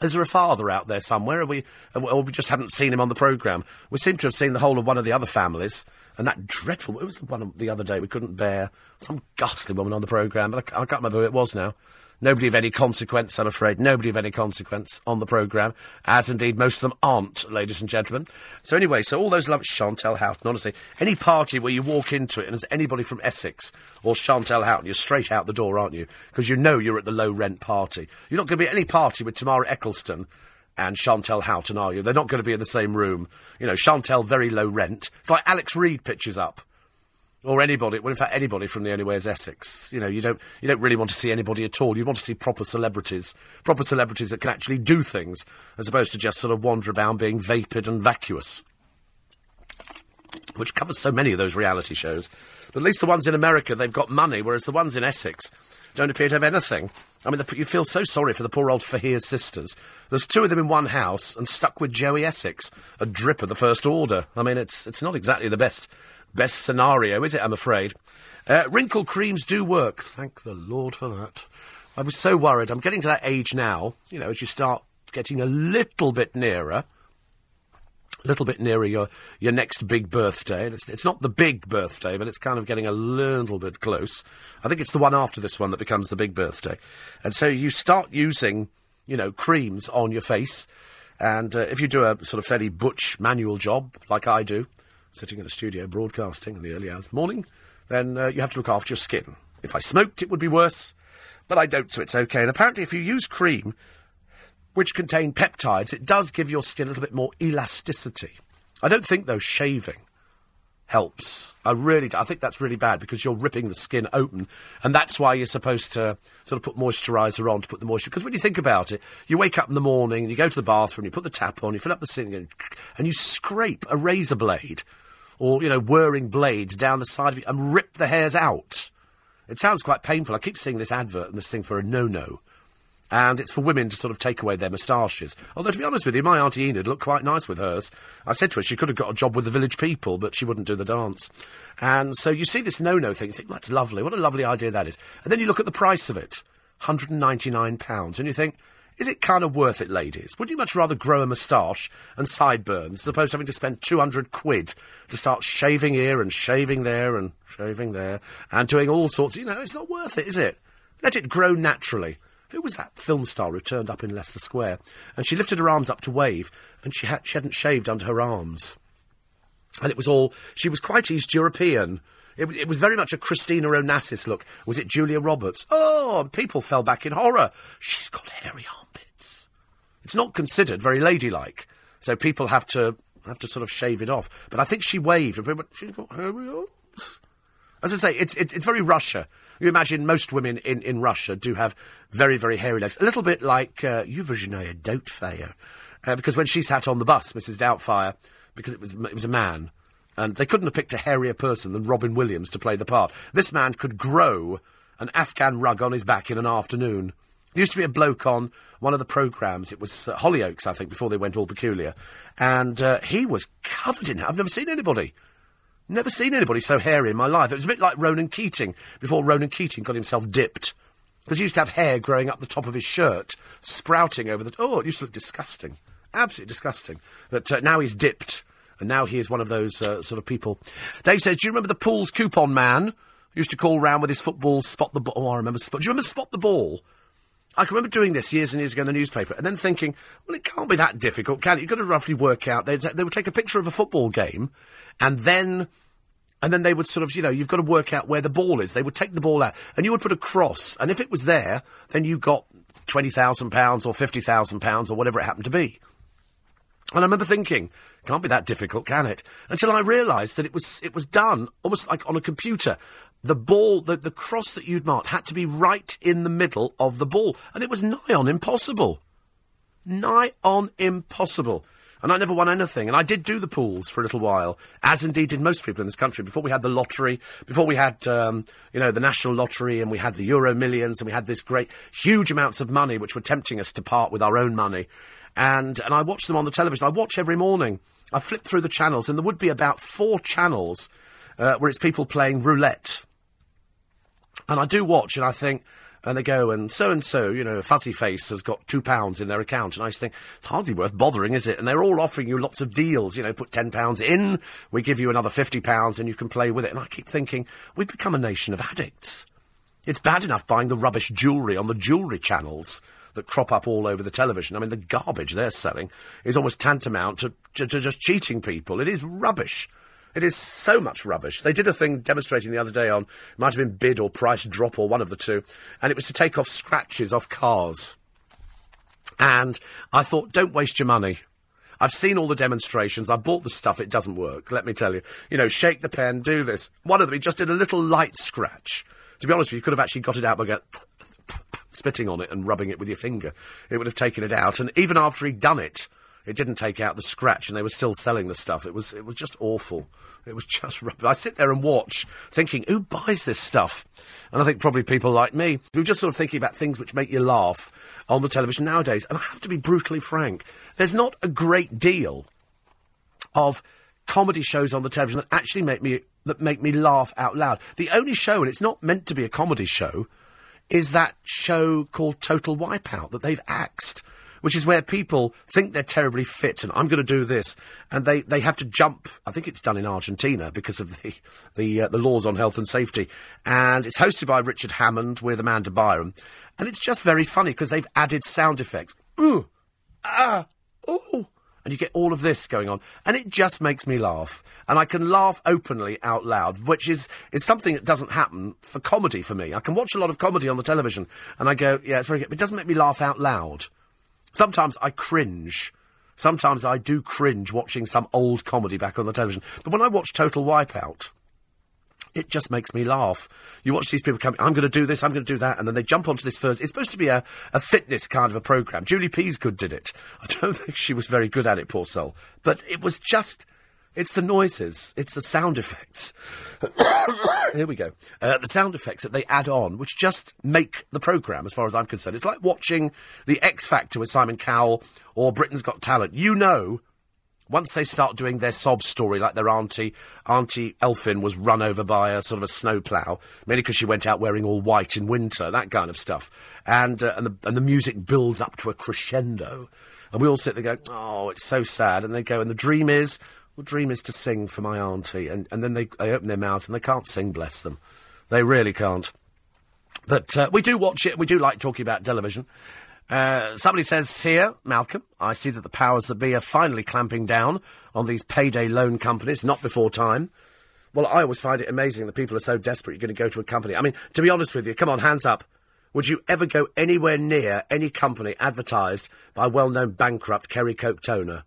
Speaker 2: Is there a father out there somewhere? We, or we just haven't seen him on the programme? We seem to have seen the whole of one of the other families. And that dreadful, it was the one the other day we couldn't bear. Some ghastly woman on the programme, but I, I can't remember who it was now. Nobody of any consequence, I'm afraid. Nobody of any consequence on the programme, as indeed most of them aren't, ladies and gentlemen. So anyway, so all those love Chantelle Houghton, honestly. Any party where you walk into it and there's anybody from Essex or Chantelle Houghton, you're straight out the door, aren't you? Because you know you're at the low rent party. You're not going to be at any party with Tamara Ecclestone and Chantelle Houghton, are you? They're not going to be in the same room. You know, Chantelle, very low rent. It's like Alex Reid pitches up. Or anybody, well, in fact, anybody from the Only Way is Essex. You know, you don't, you don't really want to see anybody at all. You want to see proper celebrities. Proper celebrities that can actually do things, as opposed to just sort of wander about being vapid and vacuous. Which covers so many of those reality shows. But at least the ones in America, they've got money, whereas the ones in Essex don't appear to have anything. I mean, the, you feel so sorry for the poor old Faiers sisters. There's two of them in one house and stuck with Joey Essex, a drip of the first order. I mean, it's it's not exactly the best best scenario, is it? I'm afraid. Uh, wrinkle creams do work. Thank the Lord for that. I was so worried. I'm getting to that age now. You know, as you start getting a little bit nearer a little bit nearer your, your next big birthday. It's, it's not the big birthday, but it's kind of getting a little bit close. I think it's the one after this one that becomes the big birthday. And so you start using, you know, creams on your face. And uh, if you do a sort of fairly butch manual job, like I do, sitting in a studio broadcasting in the early hours of the morning, then uh, you have to look after your skin. If I smoked, it would be worse, but I don't, so it's okay. And apparently, if you use cream, which contain peptides, it does give your skin a little bit more elasticity. I don't think, though, shaving helps. I really do. I think that's really bad because you're ripping the skin open, and that's why you're supposed to sort of put moisturiser on to put the moisture. Because when you think about it, you wake up in the morning, you go to the bathroom, you put the tap on, you fill up the sink, and, and you scrape a razor blade or, you know, whirring blade down the side of you and rip the hairs out. It sounds quite painful. I keep seeing this advert and this thing for a no-no and it's for women to sort of take away their moustaches. Although, to be honest with you, my Auntie Enid looked quite nice with hers. I said to her she could have got a job with the village people, but she wouldn't do the dance. And so you see this no-no thing, you think, that's lovely, what a lovely idea that is. And then you look at the price of it, £199, and you think, is it kind of worth it, ladies? Would you much rather grow a moustache and sideburns as opposed to having to spend 200 quid to start shaving here and shaving there and shaving there and doing all sorts? You know, it's not worth it, is it? Let it grow naturally. Who was that film star who turned up in Leicester Square? And she lifted her arms up to wave, and she, had, she hadn't shaved under her arms. And it was all. She was quite East European. It, it, was very much a Christina Onassis look. Was it Julia Roberts? Oh, people fell back in horror. She's got hairy armpits. It's not considered very ladylike, so people have to have to sort of shave it off. But I think she waved. She's got hairy arms. As I say, it's, it's, it's very Russia. You imagine most women in, in Russia do have very, very hairy legs. A little bit like uh, Doubtfire. Uh, because when she sat on the bus, Mrs. Doubtfire, because it was, it was a man, and they couldn't have picked a hairier person than Robin Williams to play the part. This man could grow an Afghan rug on his back in an afternoon. There used to be a bloke on one of the programmes. It was uh, Hollyoaks, I think, before they went all peculiar. And uh, he was covered in. I've never seen anybody Never seen anybody so hairy in my life. It was a bit like Ronan Keating before Ronan Keating got himself dipped. Because he used to have hair growing up the top of his shirt, sprouting over the. Oh, it used to look disgusting. Absolutely disgusting. But uh, now he's dipped, and now he is one of those uh, sort of people. Dave says, Do you remember the Pools coupon man? Used to call round with his football, spot the ball. Oh, I remember spot. Do you remember spot the ball? I can remember doing this years and years ago in the newspaper, and then thinking, well, it can't be that difficult, can it? You've got to roughly work out. They'd, they would take a picture of a football game, and then and then they would sort of, you know, you've got to work out where the ball is. They would take the ball out, and you would put a cross, and if it was there, then you got twenty thousand pounds or fifty thousand pounds or whatever it happened to be. And I remember thinking, can't be that difficult, can it? Until I realised that it was it was done almost like on a computer. The ball, the, the cross that you'd marked had to be right in the middle of the ball, and it was nigh on impossible. Nigh on impossible and I never won anything. And I did do the pools for a little while, as indeed did most people in this country. Before we had the lottery, before we had, um, you know, the national lottery, and we had the Euro Millions, and we had this great, huge amounts of money which were tempting us to part with our own money. And and I watched them on the television. I watch every morning. I flip through the channels, and there would be about four channels uh, where it's people playing roulette. And I do watch, and I think and they go and so and so, you know, Fuzzy Face has got two pounds in their account, and I just think it's hardly worth bothering, is it? And they're all offering you lots of deals, you know, put ten pounds in, we give you another fifty pounds, and you can play with it. And I keep thinking we've become a nation of addicts. It's bad enough buying the rubbish jewellery on the jewellery channels that crop up all over the television. I mean, the garbage they're selling is almost tantamount to, to, to just cheating people. It is rubbish. It is so much rubbish. They did a thing demonstrating the other day on, might have been bid or price drop or one of the two, and it was to take off scratches off cars. And I thought, don't waste your money. I've seen all the demonstrations. I bought the stuff. It doesn't work. Let me tell you. You know, shake the pen, do this. One of them, he just did a little light scratch. To be honest with you, you could have actually got it out by going spitting on it and rubbing it with your finger. It would have taken it out. And even after he'd done it, it didn't take out the scratch, and they were still selling the stuff. It was it was just awful. It was (laughs) just rubbish. I sit there and watch, thinking, who buys this stuff? And I think probably people like me who just sort of thinking about things which make you laugh on the television nowadays. And I have to be brutally frank: there's not a great deal of comedy shows on the television that actually make me that make me laugh out loud. The only show, and it's not meant to be a comedy show, is that show called Total Wipeout that they've axed which is where people think they're terribly fit and I'm going to do this, and they, they have to jump. I think it's done in Argentina because of the the uh, the laws on health and safety, and it's hosted by Richard Hammond with Amanda Byram, and it's just very funny because they've added sound effects. Ooh, ah, ooh and you get all of this going on, and it just makes me laugh. And I can laugh openly out loud, which is, is something that doesn't happen for comedy for me. I can watch a lot of comedy on the television, and I go, yeah, it's very good, but it doesn't make me laugh out loud. Sometimes I cringe. Sometimes I do cringe watching some old comedy back on the television. But when I watch Total Wipeout, it just makes me laugh. You watch these people come, I'm going to do this, I'm going to do that, and then they jump onto this first. It's supposed to be a, a fitness kind of a programme. Julie Peasgood did it. I don't (laughs) think she was very good at it, poor soul. But it was just. It's the noises, it's the sound effects. (coughs) Here we go. Uh, the sound effects that they add on, which just make the programme, as far as I'm concerned. It's like watching The X Factor with Simon Cowell or Britain's Got Talent. You know once they start doing their sob story, like their auntie, Auntie Elfin was run over by a sort of a snowplow, mainly because she went out wearing all white in winter, that kind of stuff, and uh, and the and the music builds up to a crescendo, and we all sit there going, oh, it's so sad, and they go, and the dream is, the dream is to sing for my auntie, and and then they they open their mouths and they can't sing, bless them, they really can't. But uh, we do watch it. We do like talking about television. Uh, somebody says here, Malcolm, I see that the powers that be are finally clamping down on these payday loan companies, not before time. Well, I always find it amazing that people are so desperate you're going to go to a company. I mean, to be honest with you, come on, hands up. Would you ever go anywhere near any company advertised by well-known bankrupt Kerry Katona?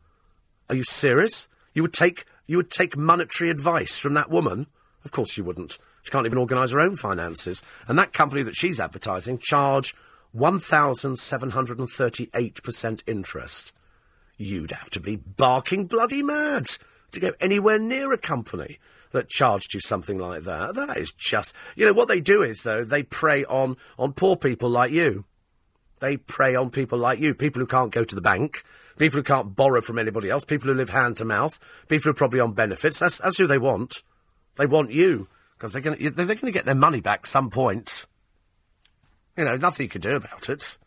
Speaker 2: Are you serious? You would take you would take monetary advice from that woman? Of course you wouldn't. She can't even organise her own finances. And that company that she's advertising charge 1,738% interest. You'd have to be barking bloody mad to go anywhere near a company that charged you something like that. That is just, you know, what they do is, though, they prey on, on poor people like you. They prey on people like you, people who can't go to the bank, people who can't borrow from anybody else, people who live hand to mouth, people who are probably on benefits. That's, that's who they want. They want you, because they're going to get their money back some point. You know, nothing you can do about it.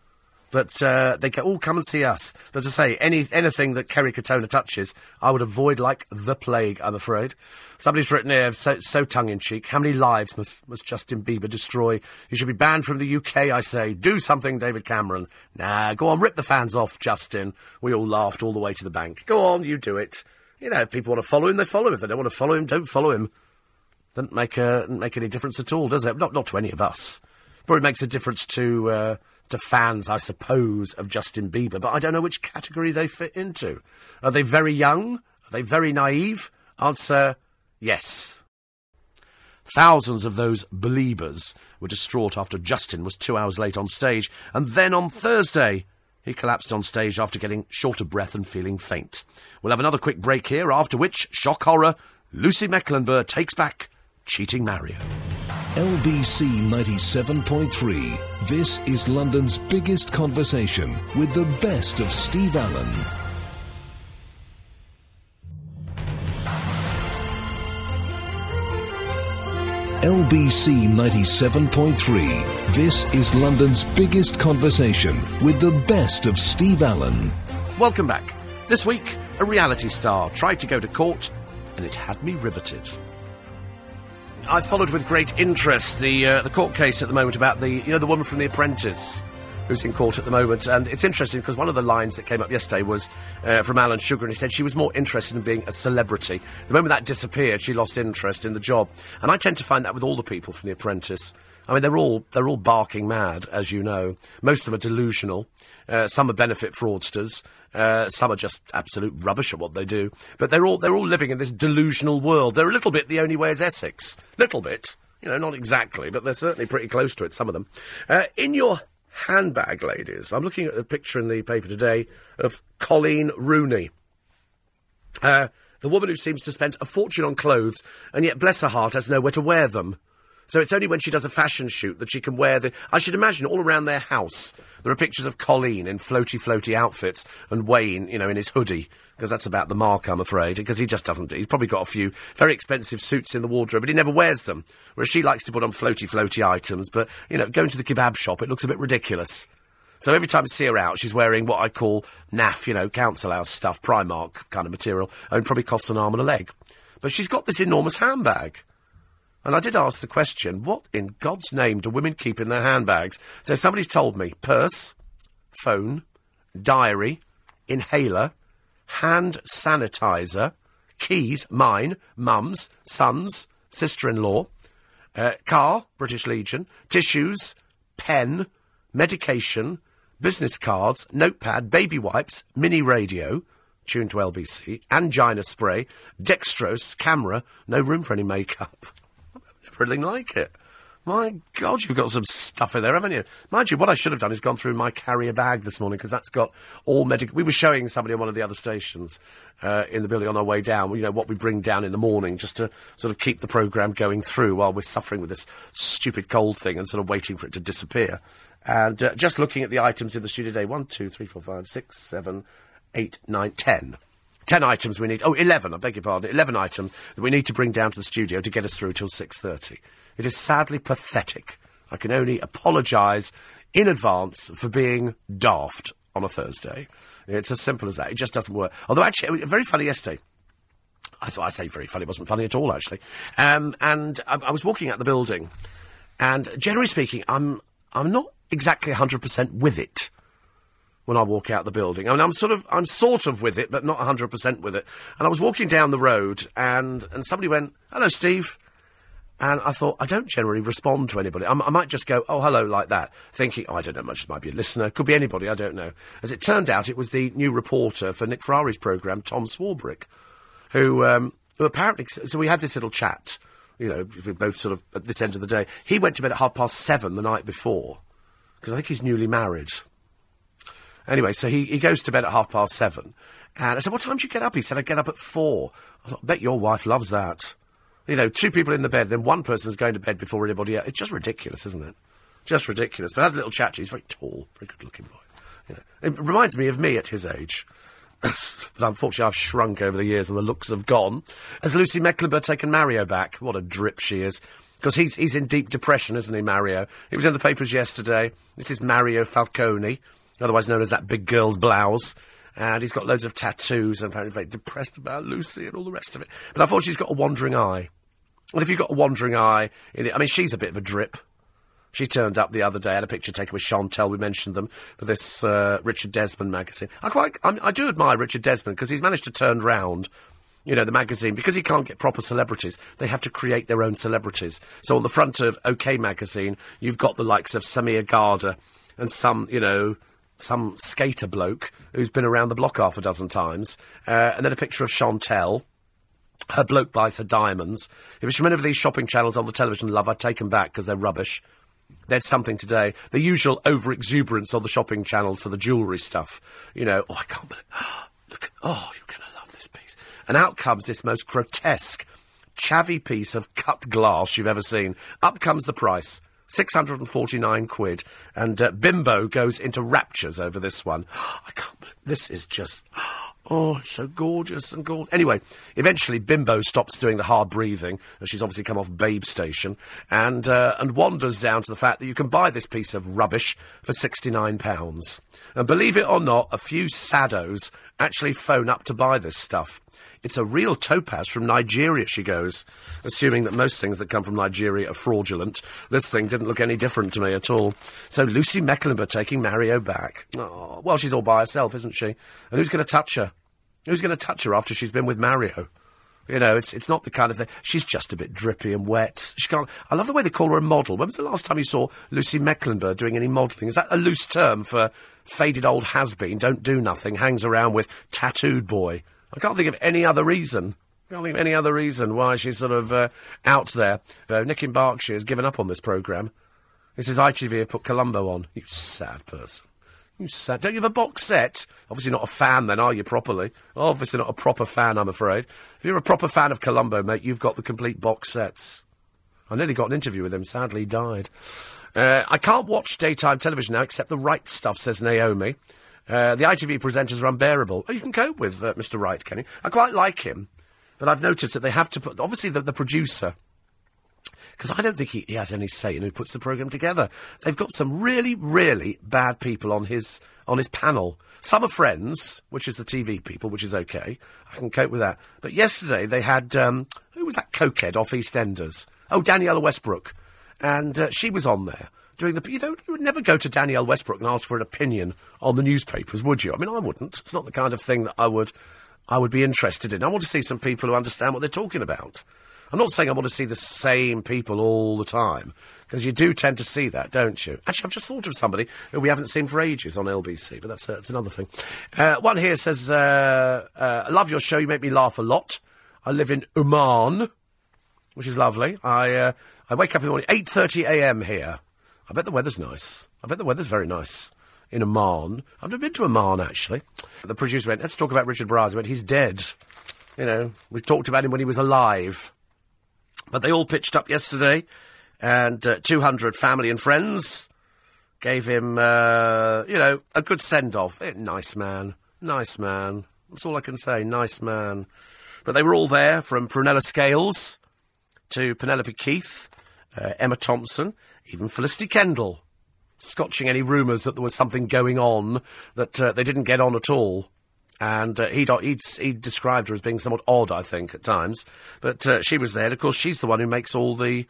Speaker 2: But uh, they go, oh, come and see us. But as I say, any anything that Kerry Katona touches, I would avoid like the plague, I'm afraid. Somebody's written here, so, so tongue-in-cheek, how many lives must, must Justin Bieber destroy? He should be banned from the UK, I say. Do something, David Cameron. Nah, go on, rip the fans off, Justin. We all laughed all the way to the bank. Go on, you do it. You know, if people want to follow him, they follow him. If they don't want to follow him, don't follow him. Doesn't make, uh, doesn't make any difference at all, does it? Not, not to any of us. Probably makes a difference to uh, to fans, I suppose, of Justin Bieber, but I don't know which category they fit into. Are they very young? Are they very naive? Answer yes. Thousands of those Beliebers were distraught after Justin was two hours late on stage, and then on Thursday, he collapsed on stage after getting short of breath and feeling faint. We'll have another quick break here, after which, shock horror, Lucy Mecklenburgh takes back Cheating Mario.
Speaker 1: LBC 97.3. This is London's biggest conversation with the best of Steve Allen. LBC 97.3. This is London's biggest conversation with the best of Steve Allen.
Speaker 2: Welcome back. This week, a reality star tried to go to court and it had me riveted. I followed with great interest the uh, the court case at the moment about the you know the woman from The Apprentice who's in court at the moment. And it's interesting because one of the lines that came up yesterday was uh, from Alan Sugar, and he said she was more interested in being a celebrity. The moment that disappeared, she lost interest in the job. And I tend to find that with all the people from The Apprentice. I mean, they're all they're all barking mad, as you know. Most of them are delusional. Uh, some are benefit fraudsters. Uh, some are just absolute rubbish at what they do. But they're all they're all living in this delusional world. They're a little bit the only way is Essex. Little bit. You know, not exactly, but they're certainly pretty close to it, some of them. Uh, in your handbag, ladies, I'm looking at a picture in the paper today of Coleen Rooney. Uh, the woman who seems to spend a fortune on clothes, and yet, bless her heart, has nowhere to wear them. So it's only when she does a fashion shoot that she can wear the. I should imagine all around their house there are pictures of Coleen in floaty, floaty outfits and Wayne, you know, in his hoodie because that's about the mark, I'm afraid. Because he just doesn't. He's probably got a few very expensive suits in the wardrobe, but he never wears them. Whereas she likes to put on floaty, floaty items. But you know, going to the kebab shop, it looks a bit ridiculous. So every time I see her out, she's wearing what I call naff, you know, council house stuff, Primark kind of material, and probably costs an arm and a leg. But she's got this enormous handbag. And I did ask the question, what in God's name do women keep in their handbags? So somebody's told me purse, phone, diary, inhaler, hand sanitizer, keys, mine, mum's, son's, sister in law, uh, car, British Legion, tissues, pen, medication, business cards, notepad, baby wipes, mini radio, tuned to LBC, angina spray, dextrose, camera, no room for any makeup. (laughs) Anything like it. My God, you've got some stuff in there, haven't you? Mind you, what I should have done is gone through my carrier bag this morning because that's got all medical. We were showing somebody on one of the other stations uh, in the building on our way down. You know what we bring down in the morning just to sort of keep the program going through while we're suffering with this stupid cold thing and sort of waiting for it to disappear. And uh, just looking at the items in the studio today one, two, three, four, five, six, seven, eight, nine, ten. Ten items we need. Oh, 11, I beg your pardon. 11 items that we need to bring down to the studio to get us through till 6.30. It is sadly pathetic. I can only apologise in advance for being daft on a Thursday. It's as simple as that. It just doesn't work. Although, actually, very funny yesterday. I, I say very funny. It wasn't funny at all, actually. Um, and I, I was walking out the building, and generally speaking, I'm I'm not exactly 100% with it when I walk out the building. I mean, I'm sort of, I'm sort of with it, but not 100% with it. And I was walking down the road, and, and somebody went, hello, Steve. And I thought, I don't generally respond to anybody. I, I might just go, oh, hello, like that, thinking, oh, I don't know much, this might be a listener, could be anybody, I don't know. As it turned out, it was the new reporter for Nick Ferrari's programme, Tom Swarbrick, who, um, who apparently, so we had this little chat, you know, we both sort of at this end of the day. He went to bed at half past seven the night before, because I think he's newly married. Anyway, so he, he goes to bed at half past seven. And I said, What time do you get up? He said, I get up at four. I thought, bet your wife loves that. You know, two people in the bed, then one person's going to bed before anybody else. It's just ridiculous, isn't it? Just ridiculous. But I had a little chat. He's very tall, very good looking boy. You know, it reminds me of me at his age. (laughs) but unfortunately, I've shrunk over the years and the looks have gone. Has Lucy Mecklenburgh taken Mario back? What a drip she is. Because he's, he's in deep depression, isn't he, Mario? He was in the papers yesterday. This is Mario Falcone, otherwise known as that big girl's blouse. And he's got loads of tattoos and apparently very depressed about Lucy and all the rest of it. But I thought she's got a wandering eye. And if you've got a wandering eye, it, I mean, she's a bit of a drip. She turned up the other day, had a picture taken with Chantel. We mentioned them for this uh, Richard Desmond magazine. I quite, I, I do admire Richard Desmond because he's managed to turn round you know, the magazine, because he can't get proper celebrities, they have to create their own celebrities. So on the front of OK magazine, you've got the likes of Samir Garda and some, you know, some skater bloke who's been around the block half a dozen times, uh, and then a picture of Chantel. Her bloke buys her diamonds. If it's from any of these shopping channels on the television, love, I take them back because they're rubbish. There's something today. The usual over exuberance on the shopping channels for the jewellery stuff. You know, oh, I can't believe. (gasps) Look, oh, you're going to love this piece. and out comes this most grotesque, chavvy piece of cut glass you've ever seen. Up comes the price. 649 quid. And uh, Bimbo goes into raptures over this one. (gasps) I can't this is just. (gasps) Oh, so gorgeous and gorgeous. Anyway, eventually Bimbo stops doing the hard breathing, as she's obviously come off Babe Station, and uh, and wanders down to the fact that you can buy this piece of rubbish for £69. And believe it or not, a few saddos actually phone up to buy this stuff. It's a real topaz from Nigeria, she goes, assuming that most things that come from Nigeria are fraudulent. This thing didn't look any different to me at all. So Lucy Mecklenburgh taking Mario back. Oh, well, she's all by herself, isn't she? And who's going to touch her? Who's going to touch her after she's been with Mario? You know, it's it's not the kind of thing. She's just a bit drippy and wet. She can't. I love the way they call her a model. When was the last time you saw Lucy Mecklenburgh doing any modelling? Is that a loose term for faded old has been? Don't do nothing. Hangs around with tattooed boy. I can't think of any other reason. I can't think of any other reason why she's sort of uh, out there. Uh, Nick in Berkshire has given up on this programme. This is ITV have put Columbo on. You sad person. You sad. Don't you have a box set? Obviously not a fan then, are you, properly? Obviously not a proper fan, I'm afraid. If you're a proper fan of Columbo, mate, you've got the complete box sets. I nearly got an interview with him. Sadly, he died. Uh, I can't watch daytime television now except the Wright Stuff, says Naomi. Uh, the ITV presenters are unbearable. Oh, you can cope with uh, Mr. Wright, can you? I quite like him, but I've noticed that they have to put. Obviously, the, the producer because I don't think he, he has any say in who puts the programme together. They've got some really, really bad people on his on his panel. Some are friends, which is the TV people, which is okay. I can cope with that. But yesterday they had um, who was that cokehead off EastEnders? Oh, Danniella Westbrook, and uh, she was on there the. You don't. You would never go to Danniella Westbrook and ask for an opinion on the newspapers, would you? I mean, I wouldn't. It's not the kind of thing that I would. I would be interested in. I want to see some people who understand what they're talking about. I'm not saying I want to see the same people all the time, because you do tend to see that, don't you? Actually, I've just thought of somebody who we haven't seen for ages on LBC, but that's, uh, that's another thing. Uh, one here says, uh, uh, I love your show, you make me laugh a lot. I live in Oman, which is lovely. I, uh, I wake up in the morning, 8.30am here. I bet the weather's nice. I bet the weather's very nice in Oman. I've never been to Oman, actually. The producer went, let's talk about Richard Briers. He went, he's dead. You know, we've talked about him when he was alive. But they all pitched up yesterday, and uh, 200 family and friends gave him, uh, you know, a good send off. Eh, nice man. Nice man. That's all I can say. Nice man. But they were all there from Prunella Scales to Penelope Keith, uh, Emma Thompson, even Felicity Kendal scotching any rumours that there was something going on that uh, they didn't get on at all. And uh, he'd, he'd, he'd, described her as being somewhat odd, I think, at times. But uh, she was there. And of course, she's the one who makes all the,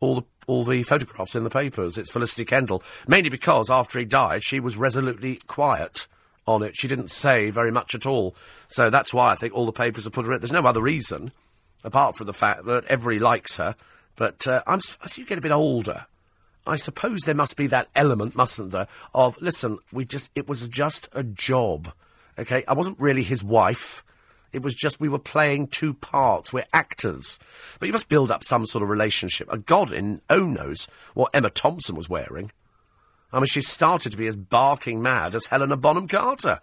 Speaker 2: all the, all the photographs in the papers. It's Felicity Kendal, Mainly because after he died, she was resolutely quiet on it. She didn't say very much at all. So that's why I think all the papers have put her in. There's no other reason, apart from the fact that everybody likes her. But uh, I'm, as you get a bit older, I suppose there must be that element, mustn't there, of listen, we just it was just a job. Okay, I wasn't really his wife. It was just we were playing two parts. We're actors. But you must build up some sort of relationship. A God in own knows what Emma Thompson was wearing. I mean, she started to be as barking mad as Helena Bonham Carter.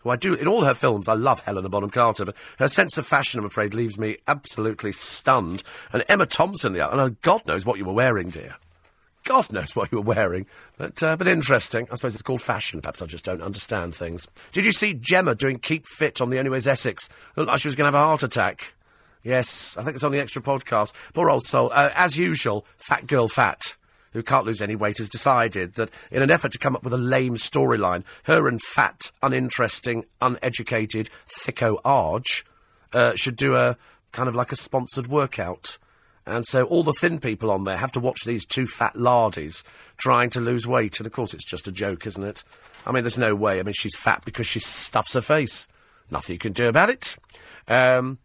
Speaker 2: Who I do, in all her films, I love Helena Bonham Carter, but her sense of fashion, I'm afraid, leaves me absolutely stunned. And Emma Thompson, yeah, and uh, God knows what you were wearing, dear. God knows what you were wearing. But, uh, but interesting. I suppose it's called fashion. Perhaps I just don't understand things. Did you see Gemma doing Keep Fit on the Anyways Essex? Looked like she was going to have a heart attack. Yes, I think it's on the extra podcast. Poor old soul. Uh, as usual, Fat Girl Fat, who can't lose any weight, has decided that in an effort to come up with a lame storyline, her and fat, uninteresting, uneducated Thicko Arge uh, should do a kind of like a sponsored workout. And so all the thin people on there have to watch these two fat lardies trying to lose weight. And of course, it's just a joke, isn't it? I mean, there's no way. I mean, she's fat because she stuffs her face. Nothing you can do about it. Um,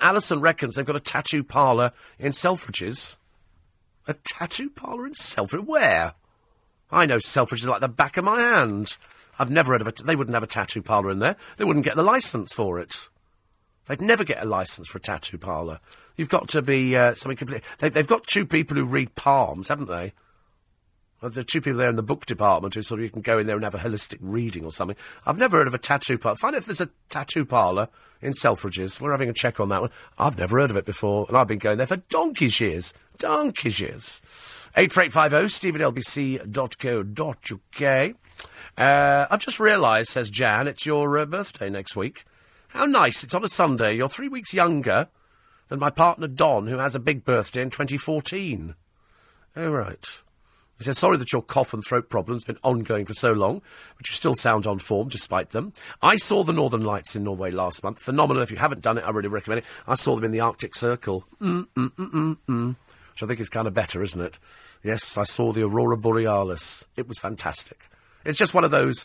Speaker 2: Alison reckons they've got a tattoo parlour in Selfridges. A tattoo parlour in Selfridges? Where? I know Selfridges like the back of my hand. I've never heard of it. They wouldn't have a tattoo parlour in there. They wouldn't get the licence for it. They'd never get a licence for a tattoo parlour. You've got to be uh, something completely. They, have got two people who read palms, haven't they? Well, there are two people there in the book department who sort of you can go in there and have a holistic reading or something. I've never heard of a tattoo parlour. Find out if there's a tattoo parlour in Selfridges. We're having a check on that one. I've never heard of it before, and I've been going there for donkey's years. Donkey's years. 84850 steve at lbc.co.uk. Uh, I've just realised, says Jan, it's your uh, birthday next week. How nice. It's on a Sunday. You're three weeks younger than my partner Don, who has a big birthday in 2014. Oh, right. He says, sorry that your cough and throat problem's been ongoing for so long, but you still sound on form despite them. I saw the Northern Lights in Norway last month. Phenomenal. If you haven't done it, I really recommend it. I saw them in the Arctic Circle. Mm, mm, mm, mm, mm. Which I think is kind of better, isn't it? Yes, I saw the Aurora Borealis. It was fantastic. It's just one of those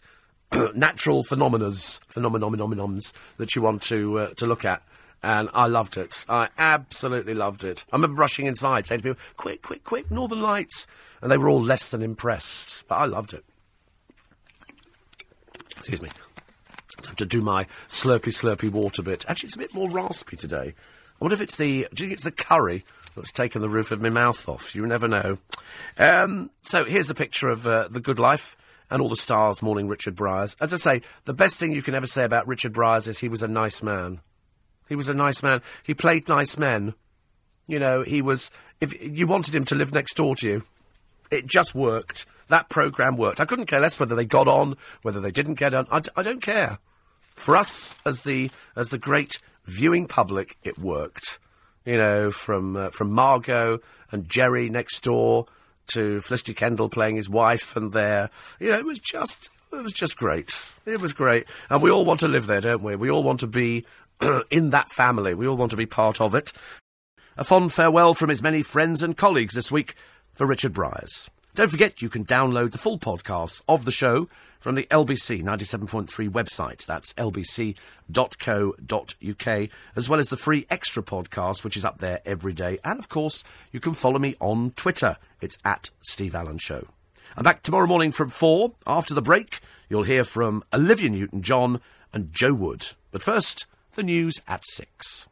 Speaker 2: (clears throat) natural phenomenas, phenomenons that you want to uh, to look at and I loved it. I absolutely loved it. I remember rushing inside saying to people, quick, quick, quick, Northern Lights. And they were all less than impressed. But I loved it. Excuse me. I have to do my slurpy, slurpy water bit. Actually, it's a bit more raspy today. I wonder if it's the, do you think it's the curry that's taken the roof of my mouth off? You never know. Um, so here's a picture of uh, The Good Life and all the stars mourning Richard Briers. As I say, the best thing you can ever say about Richard Briers is he was a nice man. He was a nice man. He played nice men. You know, he was. If you wanted him to live next door to you, it just worked. That programme worked. I couldn't care less whether they got on, whether they didn't get on. I d- I don't care. For us, as the as the great viewing public, it worked. You know, from uh, from Margot and Jerry next door to Felicity Kendal playing his wife, and there, you know, it was just it was just great. It was great, and we all want to live there, don't we? We all want to be (clears throat) in that family. We all want to be part of it. A fond farewell from his many friends and colleagues this week for Richard Briers. Don't forget you can download the full podcasts of the show from the LBC 97.3 website. That's lbc.co.uk, as well as the free extra podcast, which is up there every day. And of course, you can follow me on Twitter. It's at Steve Allen Show. I'm back tomorrow morning from 4. After the break, you'll hear from Olivia Newton John and Jo Wood. But first, the news at 6.